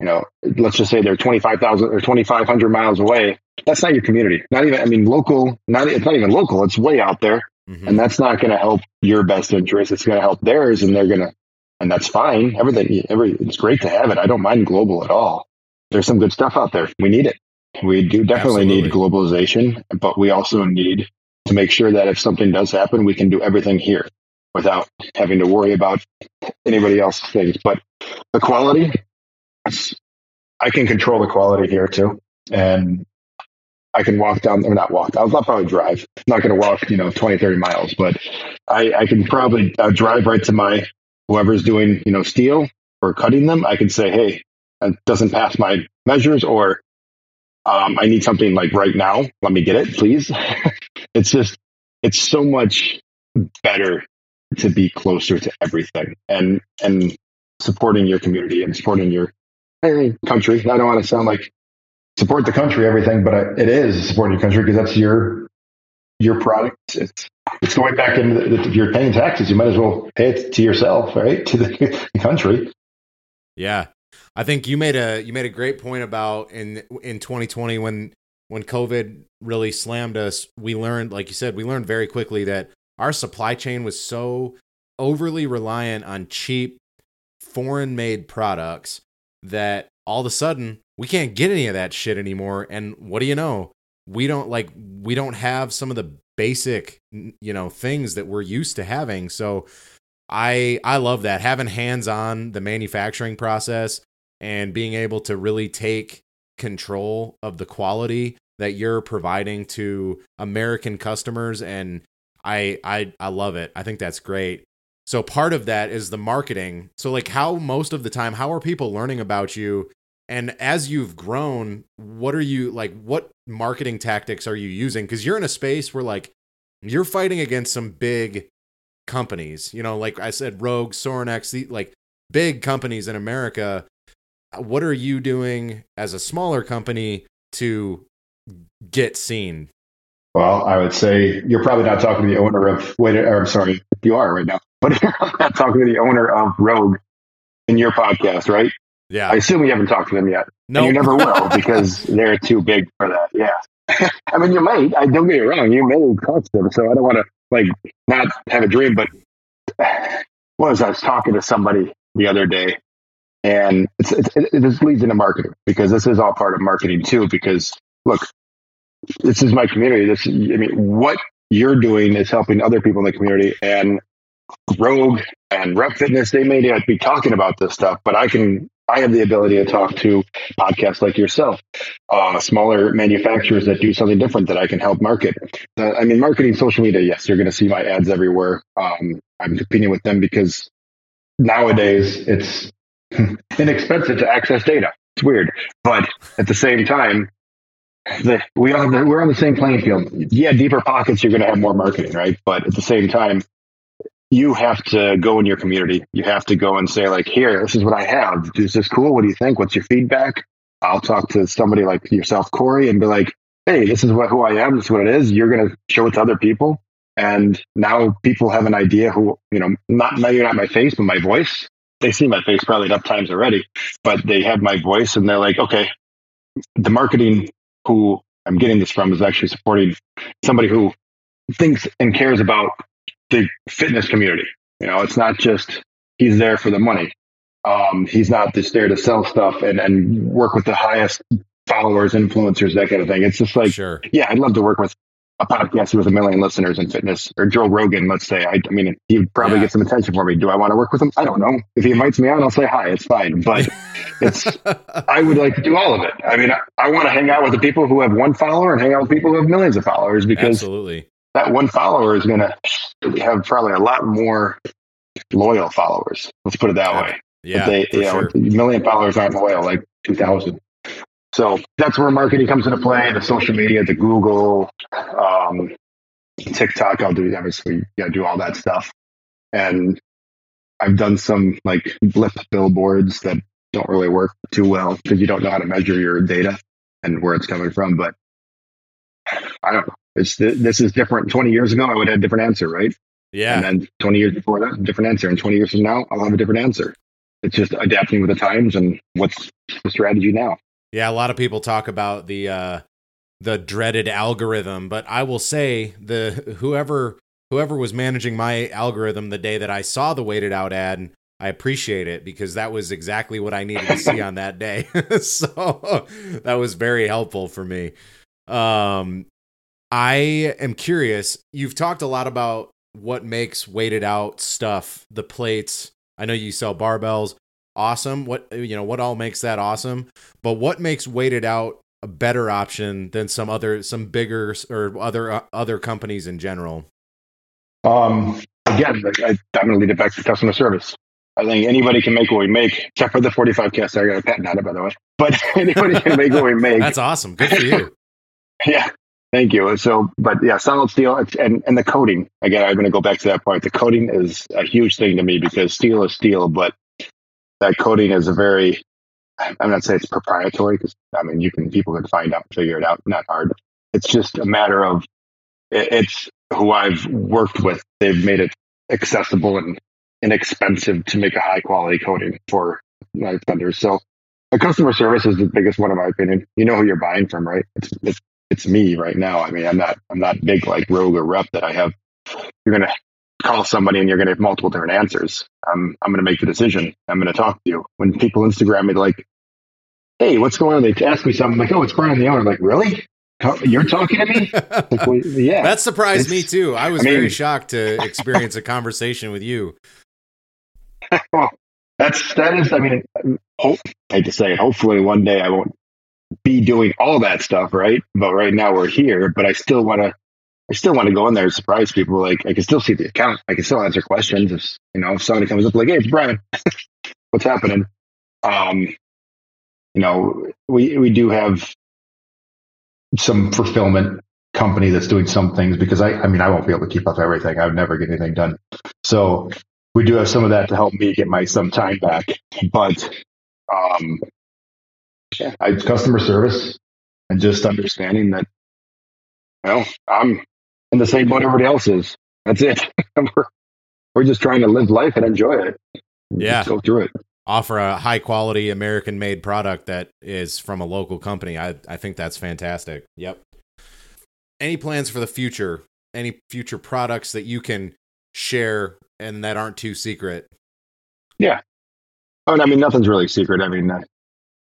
you know, let's just say they're 25,000 or 2,500 miles away, that's not your community. Not even, I mean, local, not, it's not even local. It's way out there. Mm-hmm. And that's not going to help your best interest. It's going to help theirs and they're going to, and that's fine. Everything, every, it's great to have it. I don't mind global at all. There's some good stuff out there. We need it. We do definitely Absolutely. need globalization, but we also need to make sure that if something does happen, we can do everything here without having to worry about anybody else's things. But the quality, I can control the quality here too. And I can walk down, or not walk, I'll, I'll probably drive. I'm not going to walk, you know, 20, 30 miles, but I, I can probably uh, drive right to my, whoever's doing, you know, steel or cutting them. I can say, hey, it doesn't pass my measures or um, I need something like right now. Let me get it, please. it's just it's so much better to be closer to everything and and supporting your community and supporting your country. I don't want to sound like support the country, everything, but it is supporting your country because that's your your product. It's it's going back into the, if you're paying taxes, you might as well pay it to yourself, right? To the, the country. Yeah, I think you made a you made a great point about in in 2020 when when COVID really slammed us, we learned, like you said, we learned very quickly that our supply chain was so overly reliant on cheap foreign made products that all of a sudden we can't get any of that shit anymore. And what do you know? We don't like, we don't have some of the basic, you know, things that we're used to having. So I, I love that having hands on the manufacturing process and being able to really take control of the quality that you're providing to American customers and I I I love it. I think that's great. So part of that is the marketing. So like how most of the time how are people learning about you and as you've grown, what are you like what marketing tactics are you using cuz you're in a space where like you're fighting against some big companies. You know, like I said Rogue, Sorinex, the, like big companies in America. What are you doing as a smaller company to get seen? Well, I would say you're probably not talking to the owner of wait, or I'm sorry, you are right now, but you're not talking to the owner of Rogue in your podcast, right? Yeah. I assume you haven't talked to them yet. No, And you never will because they're too big for that. Yeah. I mean, you might. I don't get it wrong. You may talk to them. So I don't want to like not have a dream. But was I was talking to somebody the other day, and it's, it's, it, this leads into marketing because this is all part of marketing too. Because look, this is my community. This, I mean, what you're doing is helping other people in the community, and Rogue and Rep Fitness. They may not be talking about this stuff, but I can. I have the ability to talk to podcasts like yourself, uh, smaller manufacturers that do something different that I can help market. Uh, I mean, marketing social media. Yes, you're going to see my ads everywhere. Um, I'm competing with them because nowadays it's inexpensive to access data. It's weird, but at the same time, the, we all we're on the same playing field. Yeah, deeper pockets, you're going to have more marketing, right? But at the same time, you have to go in your community. You have to go and say, like, here, this is what I have. Is this cool? What do you think? What's your feedback? I'll talk to somebody like yourself, Cory, and be like, hey, this is what who I am. This is what it is. You're going to show it to other people. And now people have an idea who, you know, not maybe not my face, but my voice. They see my face probably enough times already, but they have my voice and they're like, okay, the marketing who I'm getting this from is actually supporting somebody who thinks and cares about the fitness community. You know, it's not just he's there for the money. Um, he's not just there to sell stuff and, and work with the highest followers, influencers, that kind of thing. It's just like, sure. yeah, I'd love to work with a podcast with a million listeners in fitness or Joe Rogan, let's say. I, I mean, he would probably Yeah. get some attention for me. Do I want to work with him? I don't know. If he invites me on, I'll say hi. It's fine. But it's, I would like to do all of it. I mean, I, I want to hang out with the people who have one follower and hang out with people who have millions of followers because Absolutely. That one follower is going to have probably a lot more loyal followers. Let's put it that way. Yeah. they, you know, sure. a million followers aren't loyal, like 2,000. So that's where marketing comes into play the social media, the Google, um, TikTok. I'll do, obviously, to do all that stuff. And I've done some like blip billboards that don't really work too well because you don't know how to measure your data and where it's coming from. But I don't know. It's, this is different. 20 years ago, I would have a different answer, right? Yeah. And then 20 years before that, different answer. And 20 years from now, I'll have a different answer. It's just adapting with the times and what's the strategy now. Yeah, a lot of people talk about the uh the dreaded algorithm, but I will say the whoever whoever was managing my algorithm the day that I saw the Weight it Out ad, I appreciate it because that was exactly what I needed to see on that day. so that was very helpful for me. Um I am curious. You've talked a lot about what makes Weight it Out stuff, the plates. I know you sell barbells. Awesome. What you know, what all makes that awesome? But what makes Weight it Out a better option than some other some bigger or other uh, other companies in general? Um, again, I, I'm going to lead it back to customer service. I think anybody can make what we make, except for the 45 cast. I got a patent on it, by the way. But anybody can make what we make. That's awesome. Good for you. Yeah. Thank you. So, but yeah, solid steel and, and the coating. Again, I'm going to go back to that point. The coating is a huge thing to me because steel is steel, but that coating is a very, I'm not saying it's proprietary because I mean, you can, people can find out, figure it out. Not hard. It's just a matter of, it, it's who I've worked with. They've made it accessible and inexpensive to make a high quality coating for my vendors. So the customer service is the biggest one in my opinion. You know who you're buying from, right? It's, it's it's me right now. I mean, I'm not I'm not big like Rogue or Rep that I have. You're gonna call somebody and you're gonna have multiple different answers. I'm I'm gonna make the decision. I'm gonna talk to you. When people Instagram me like, "Hey, what's going on?" They ask me something I'm like, "Oh, it's Brian the owner." I'm like, really? You're talking to me? Like, well, yeah. that surprised me too. I was I mean- very shocked to experience a conversation with you. Well, that's that is. I mean, hope, I hate to say it. Hopefully, one day I won't be doing all that stuff, right? But right now we're here, but I still want to, I still want to go in there and surprise people. Like I can still see the account. I can still answer questions. If, you know, if somebody comes up like, Hey, it's Brian, what's happening? Um, you know, we, we do have some fulfillment company that's doing some things because I, I mean, I won't be able to keep up everything. I would never get anything done. So we do have some of that to help me get my some time back. But um, yeah, I, customer service and just understanding that, you know, I'm in the same boat everybody else is. That's it. we're, we're just trying to live life and enjoy it. Yeah. Just go through it. Offer a high quality American made product that is from a local company. I, I think that's fantastic. Yep. Any plans for the future? Any future products that you can share and that aren't too secret? Yeah. Oh, I mean, nothing's really secret. I mean, uh,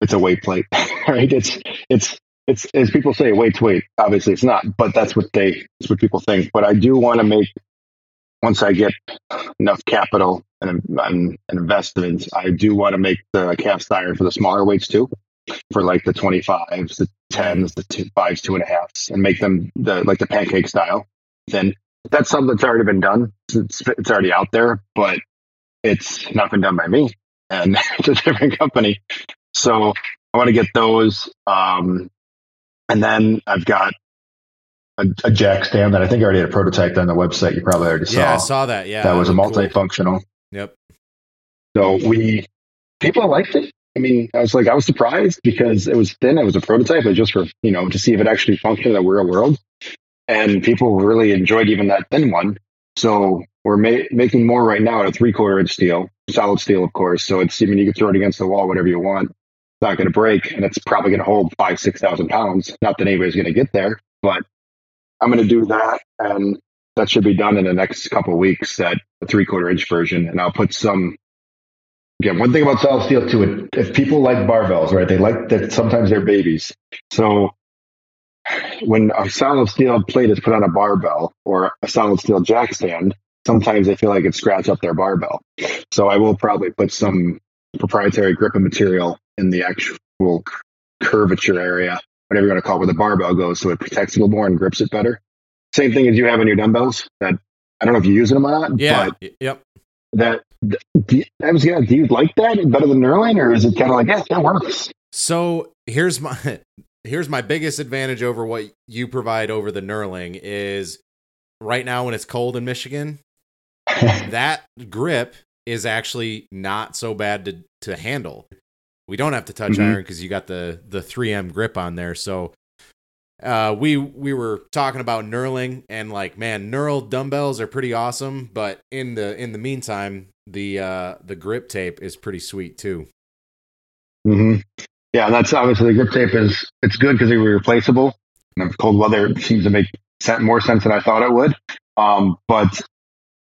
it's a weight plate, right? It's it's it's as people say, weight's weight. Obviously, it's not, but that's what they that's what people think. But I do want to make once I get enough capital and, and, and investments, I do want to make the cast iron for the smaller weights too, for like the twenty fives, the tens, the two, fives, two and a halfs, and make them the like the pancake style. Then that's something that's already been done. It's, it's already out there, but it's not been done by me, and it's a different company. So I want to get those. Um, and then I've got a, a, jack stand that I think I already had a prototype on the website. You probably already saw. Yeah, I saw that. Yeah, that was a multifunctional. Cool. Yep. So we people liked it. I mean, I was like, I was surprised because it was thin. It was a prototype, but just for you know to see if it actually functioned in the real world. And people really enjoyed even that thin one. So we're ma- making more right now at a three quarter inch steel, solid steel, of course. So it's, I mean, you can throw it against the wall, whatever you want not going to break and it's probably going to hold five, 6,000 pounds. Not that anybody's going to get there, but I'm going to do that. And that should be done in the next couple weeks at a three quarter inch version. And I'll put some, again, one thing about solid steel too, if people like barbells, right, they like that sometimes they're babies. So when a solid steel plate is put on a barbell or a solid steel jack stand, sometimes they feel like it scratch up their barbell. So I will probably put some proprietary gripping material in the actual curvature area, whatever you want to call it, where the barbell goes, so it protects it a little more and grips it better. Same thing as you have on your dumbbells. That I don't know if you use them or not. Yeah. yep. That I was gonna. Do you like that better than knurling, or is it kind of like yeah, that works? So here's my here's my biggest advantage over what you provide over the knurling is right now when it's cold in Michigan, that grip is actually not so bad to to handle. We don't have to touch mm-hmm. iron because you got the the 3M grip on there. So uh, we we were talking about knurling and like man, knurl dumbbells are pretty awesome, but in the in the meantime, the uh, the grip tape is pretty sweet too. hmm Yeah, and that's obviously the grip tape is it's good because they're replaceable. And cold weather seems to make more sense than I thought it would. Um, but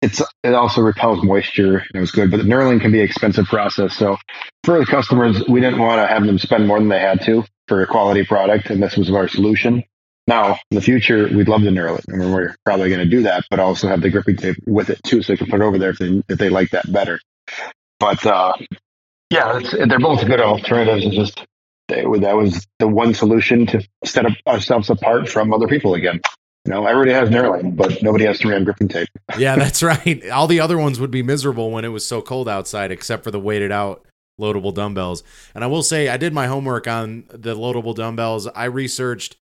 it's it also repels moisture and it was good. But the knurling can be an expensive process. So for the customers, we didn't want to have them spend more than they had to for a quality product, and this was our solution. Now, in the future, we'd love to knurl it, and we're probably going to do that, but also have the gripping tape with it too, so they can put it over there if they if they like that better. But uh, yeah, they're both good alternatives. It's just they, that was the one solution to set up ourselves apart from other people again. You know, everybody has knurling, but nobody has 3M gripping tape. yeah, that's right. All the other ones would be miserable when it was so cold outside, except for the Weight it Out loadable dumbbells. And I will say, I did my homework on the loadable dumbbells. I researched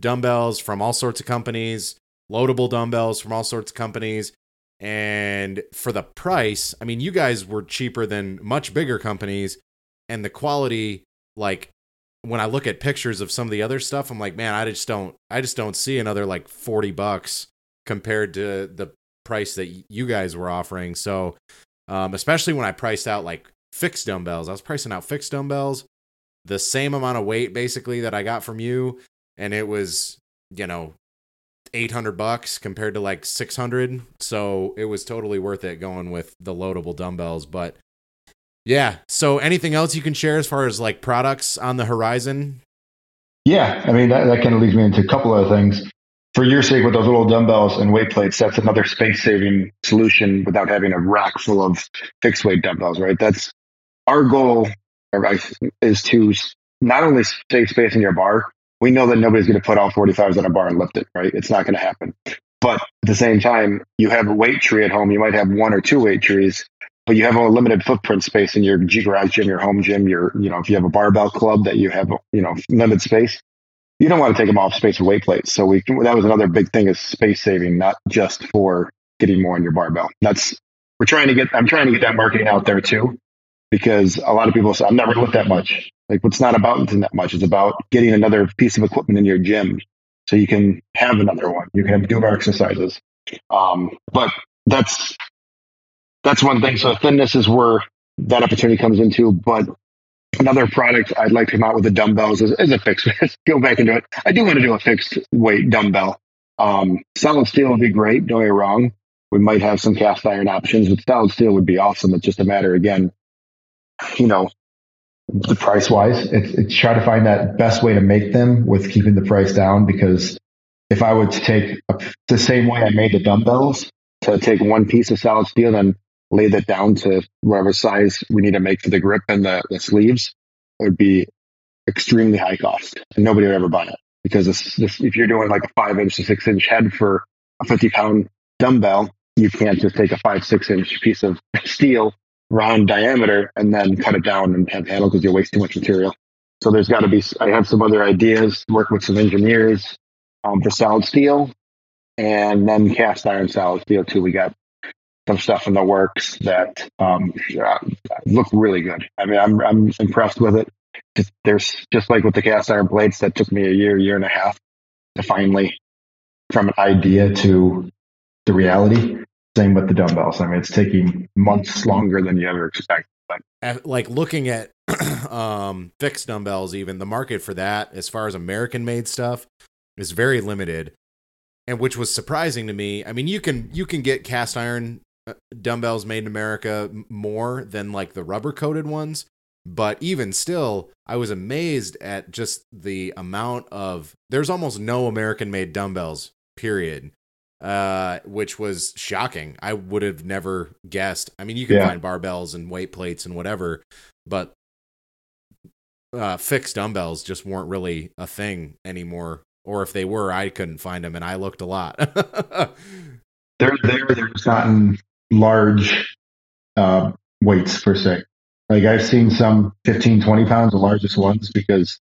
dumbbells from all sorts of companies, loadable dumbbells from all sorts of companies. And for the price, I mean, you guys were cheaper than much bigger companies, and the quality, like when I look at pictures of some of the other stuff, I'm like, man, I just don't, I just don't see another like 40 bucks compared to the price that you guys were offering. So, um, especially when I priced out like fixed dumbbells, I was pricing out fixed dumbbells, the same amount of weight basically that I got from you. And it was, you know, 800 bucks compared to like 600. So it was totally worth it going with the loadable dumbbells. But yeah. So anything else you can share as far as like products on the horizon? Yeah. I mean, that, that kind of leads me into a couple of things. For your sake, with those little dumbbells and weight plates, that's another space saving solution without having a rack full of fixed weight dumbbells, right? That's our goal is to not only save space in your bar, we know that nobody's going to put all 45s on a bar and lift it, right? It's not going to happen. But at the same time, you have a weight tree at home. You might have one or two weight trees, but you have a limited footprint space in your garage gym, your home gym, your, you know, if you have a barbell club that you have, you know, limited space, you don't want to take them off space with weight plates. So we, that was another big thing is space saving, not just for getting more on your barbell. That's, we're trying to get, I'm trying to get that marketing out there too, because a lot of people say, I'm never lift that much. Like, what's not about lifting that much? It's about getting another piece of equipment in your gym so you can have another one. You can do more exercises. Um, but that's that's one thing. So thinness is where that opportunity comes into. But another product I'd like to come out with the dumbbells is, is a fixed. go back into it. I do want to do a fixed weight dumbbell. Um, solid steel would be great. Don't get me wrong. We might have some cast iron options, but solid steel would be awesome. It's just a matter again, you know, the price wise. It's, it's try to find that best way to make them with keeping the price down. Because if I would to take a, the same way I made the dumbbells to take one piece of solid steel and lay that down to whatever size we need to make for the grip and the, the sleeves, it would be extremely high cost, and nobody would ever buy it. Because this, this, if you're doing like a five inch to six inch head for a 50 pound dumbbell, you can't just take a five, six inch piece of steel round diameter and then cut it down and have handle because you waste too much material. So there's got to be, I have some other ideas, work with some engineers um, for solid steel and then cast iron solid steel too. We got some stuff in the works that um, look really good. I mean, I'm, I'm impressed with it. Just, there's just like with the cast iron plates that took me a year, year and a half to finally from an idea to the reality. Same with the dumbbells. I mean, it's taking months longer than you ever expect. But like looking at um, fixed dumbbells, even the market for that, as far as American made stuff, is very limited, and which was surprising to me. I mean, you can you can get cast iron uh, dumbbells made in America more than like the rubber coated ones, but even still, I was amazed at just the amount of. There's almost no American made dumbbells. Period uh, which was shocking. I would have never guessed. I mean, you can yeah. find barbells and weight plates and whatever, but uh, fixed dumbbells just weren't really a thing anymore. Or if they were, I couldn't find them, and I looked a lot. they're there. They're just not in large uh, weights per se. Like I've seen some 15, 20 pounds, the largest ones, because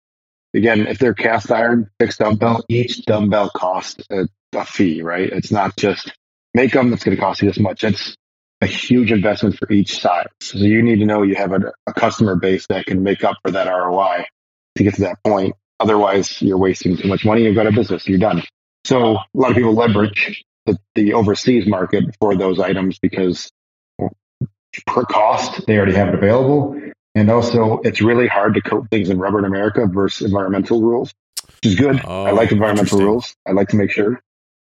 again, if they're cast iron fixed dumbbell, each dumbbell costs a a fee, right? It's not just make them that's going to cost you this much. It's a huge investment for each side. So you need to know you have a, a customer base that can make up for that ROI to get to that point. Otherwise, you're wasting too much money. You've got a business. You're done. So a lot of people leverage the, the overseas market for those items because per cost, they already have it available. And also, it's really hard to coat things in rubber in America versus environmental rules, which is good. Oh, I like oh, environmental rules. I like to make sure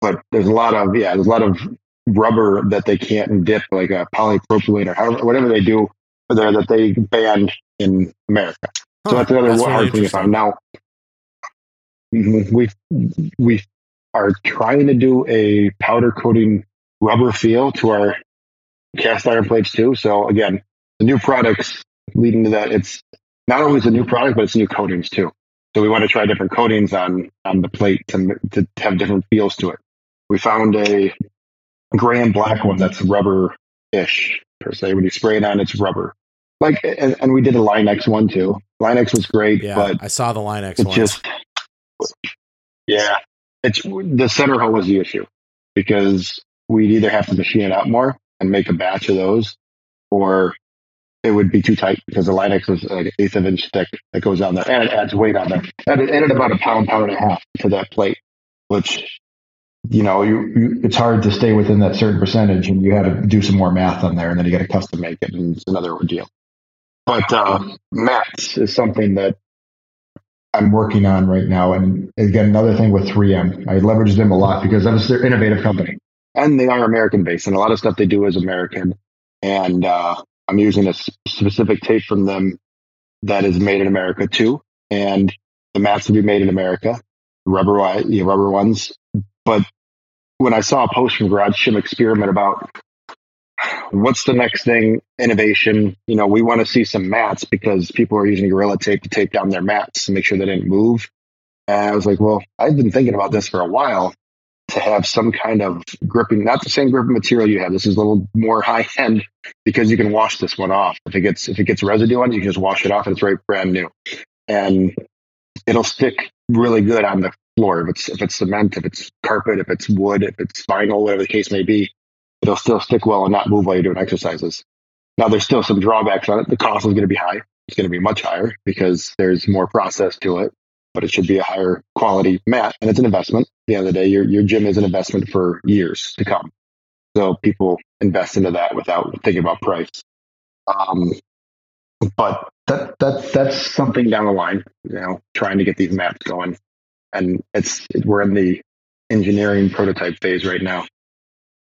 but there's a lot of yeah, there's a lot of rubber that they can't dip, like a polypropylene or however, whatever they do there that they banned in America. Huh, so that's another that's hard really thing to find. Now we we are trying to do a powder coating rubber feel to our cast iron plates too. So again, the new products leading to that, it's not always a new product, but it's new coatings too. So we want to try different coatings on on the plate to to have different feels to it we found a gray and black one that's rubber ish per se. When you spray it on, it's rubber. Like, and, and we did a Line-X one too. Line-X was great, yeah, but I saw the Line-X one. Just, yeah, it's the center hole was the issue because we'd either have to machine it out more and make a batch of those, or it would be too tight because the Line-X was like an eighth of an inch thick that goes on there, and it adds weight on there. And it added about a pound, pound and a half to that plate, which you know, you, you, it's hard to stay within that certain percentage, and you had to do some more math on there, and then you got to custom make it, and it's another ordeal. But uh, mats is something that I'm working on right now, and again, another thing with 3M, I leverage them a lot because they're an innovative company, and they are American based, and a lot of stuff they do is American. And uh, I'm using a specific tape from them that is made in America too, and the mats will be made in America, rubber, rubber ones. But when I saw a post from Garage Gym Experiment about what's the next thing? Innovation. You know, we want to see some mats because people are using Gorilla Tape to tape down their mats to make sure they didn't move. And I was like, well, I've been thinking about this for a while to have some kind of gripping, not the same gripping material you have. This is a little more high end because you can wash this one off. If it gets if it gets residue on it, you can just wash it off and it's right brand new. And it'll stick really good on the floor. If it's if it's cement, if it's carpet, if it's wood, if it's vinyl, whatever the case may be, it'll still stick well and not move while you're doing exercises. Now there's still some drawbacks on it. The cost is going to be high. It's going to be much higher because there's more process to it, but it should be a higher quality mat and it's an investment. At the end of the day, your your gym is an investment for years to come. So people invest into that without thinking about price. Um, but that that that's something down the line, you know, trying to get these maps going and it's we're in the engineering prototype phase right now.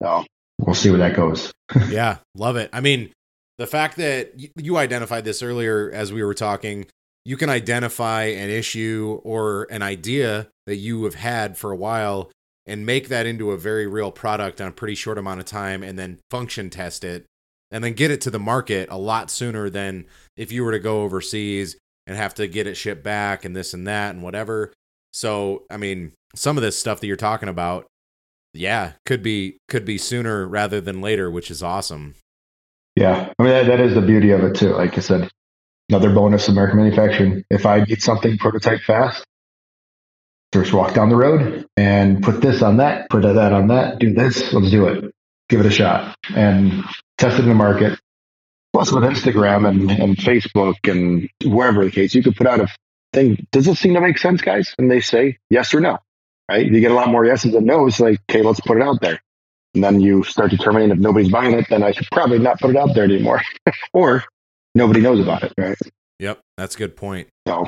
So we'll see where that goes. yeah, love it. I mean, the fact that you identified this earlier as we were talking, you can identify an issue or an idea that you have had for a while and make that into a very real product on a pretty short amount of time and then function test it and then get it to the market a lot sooner than if you were to go overseas and have to get it shipped back and this and that and whatever. So, I mean, some of this stuff that you're talking about, yeah, could be could be sooner rather than later, which is awesome. Yeah, I mean that, that is the beauty of it too. Like I said, another bonus of American manufacturing. If I need something prototype fast, just walk down the road and put this on that, put that on that, do this. Let's do it. Give it a shot and test it in the market. Plus, with Instagram and, and Facebook and wherever the case, you could put out a thing. Does it seem to make sense, guys? And they say yes or no, right? You get a lot more yeses than nos. Like, okay, let's put it out there. And then you start determining if nobody's buying it, then I should probably not put it out there anymore. or nobody knows about it, right? Yep, that's a good point. So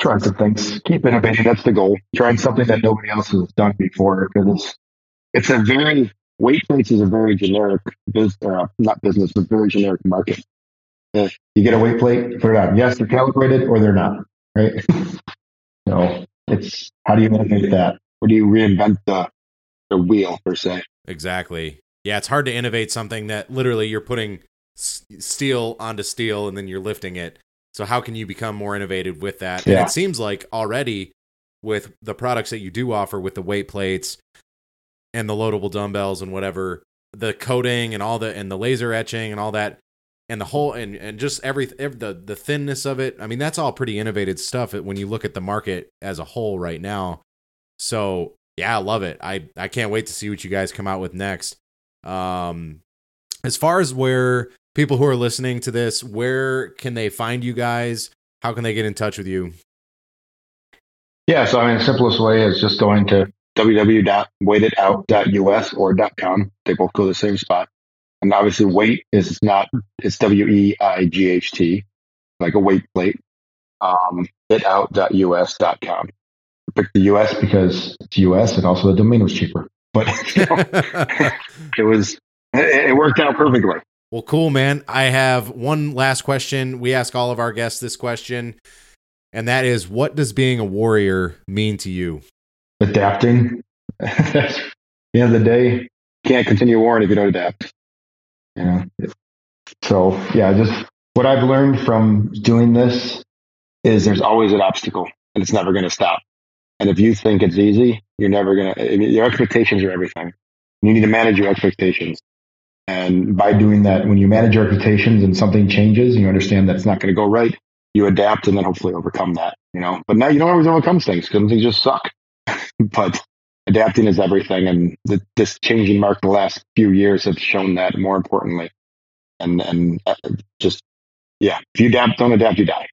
trying some things, keep innovating. That's the goal. Trying something that nobody else has done before because it's, it's a very weight plates is a very generic business, uh, not business, but very generic market. Uh, you get a weight plate, put it on. Yes, they're calibrated or they're not right? so it's how do you innovate that? Or do you reinvent the the wheel per se? Exactly. Yeah, it's hard to innovate something that literally you're putting steel onto steel and then you're lifting it. So how can you become more innovative with that? Yeah. And it seems like already with the products that you do offer with the weight plates and the loadable dumbbells and whatever, the coating and all the and the laser etching and all that, and the whole and and just every, every, the the thinness of it. I mean, that's all pretty innovative stuff when you look at the market as a whole right now. So yeah, I love it. I I can't wait to see what you guys come out with next. Um, as far as where people who are listening to this, where can they find you guys? How can they get in touch with you? Yeah, so I mean, the simplest way is just going to www.weighitout.us or .com. They both go to the same spot. And obviously, weight is not, it's W E I G H T, like a weight plate. Um, hitout.us.com. I picked the US because it's US and also the domain was cheaper. But you know, it was, it, it worked out perfectly. Well, cool, man. I have one last question. We ask all of our guests this question, and that is what does being a warrior mean to you? Adapting. At the end of the day, can't continue warring if you don't adapt. Know, so yeah, just what I've learned from doing this is there's always an obstacle and it's never going to stop. And if you think it's easy, you're never going to, your expectations are everything. You need to manage your expectations. And by doing that, when you manage your expectations and something changes, you understand that it's not going to go right, you adapt and then hopefully overcome that, you know. But now you don't always overcome things because things just suck. but adapting is everything. And the, this changing market the last few years have shown that more importantly. And, and uh, just, yeah, if you adapt, don't adapt, you die.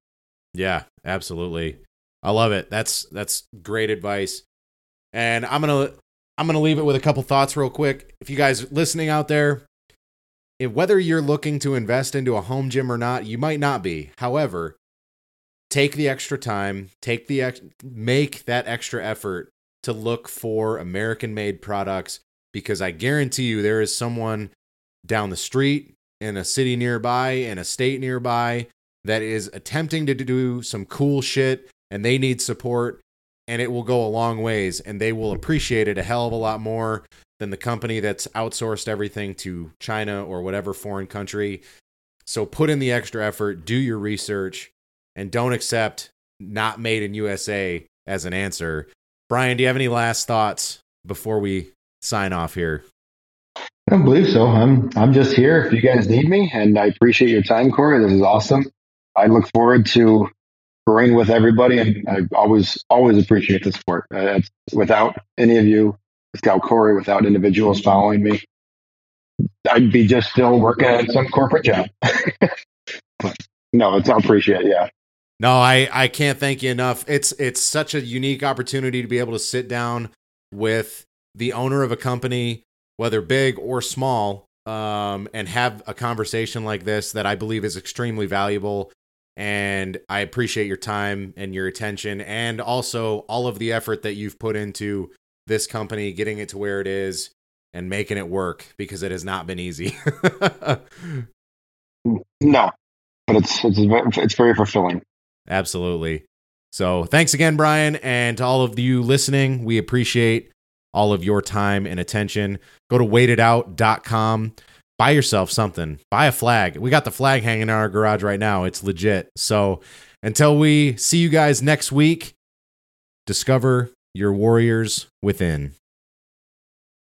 Yeah, absolutely. I love it. That's, that's great advice. And I'm going to, I'm going to leave it with a couple thoughts real quick. If you guys listening out there, if whether you're looking to invest into a home gym or not, you might not be. However, take the extra time, take the ex- make that extra effort to look for American made products because I guarantee you there is someone down the street in a city nearby, in a state nearby, that is attempting to do some cool shit and they need support. and it will go a long ways and they will appreciate it a hell of a lot more than the company that's outsourced everything to China or whatever foreign country. So put in the extra effort, do your research, and don't accept not made in USA as an answer. Brian, do you have any last thoughts before we sign off here? I don't believe so. I'm I'm just here if you guys need me, and I appreciate your time, Cory. This is awesome. I look forward to growing with everybody, and I always always appreciate the support. Uh, without any of you, without Cory, without individuals following me, I'd be just still working at some corporate job. no, it's I appreciate. It, yeah. No, I I can't thank you enough. It's it's such a unique opportunity to be able to sit down with the owner of a company whether big or small, um, and have a conversation like this that I believe is extremely valuable. And I appreciate your time and your attention, and also all of the effort that you've put into this company, getting it to where it is, and making it work because it has not been easy. no, but it's it's it's very fulfilling. Absolutely. So thanks again, Brian, and to all of you listening. We appreciate all of your time and attention. Go to waitout.com. Buy yourself something. Buy a flag. We got the flag hanging in our garage right now. It's legit. So until we see you guys next week, discover your warriors within.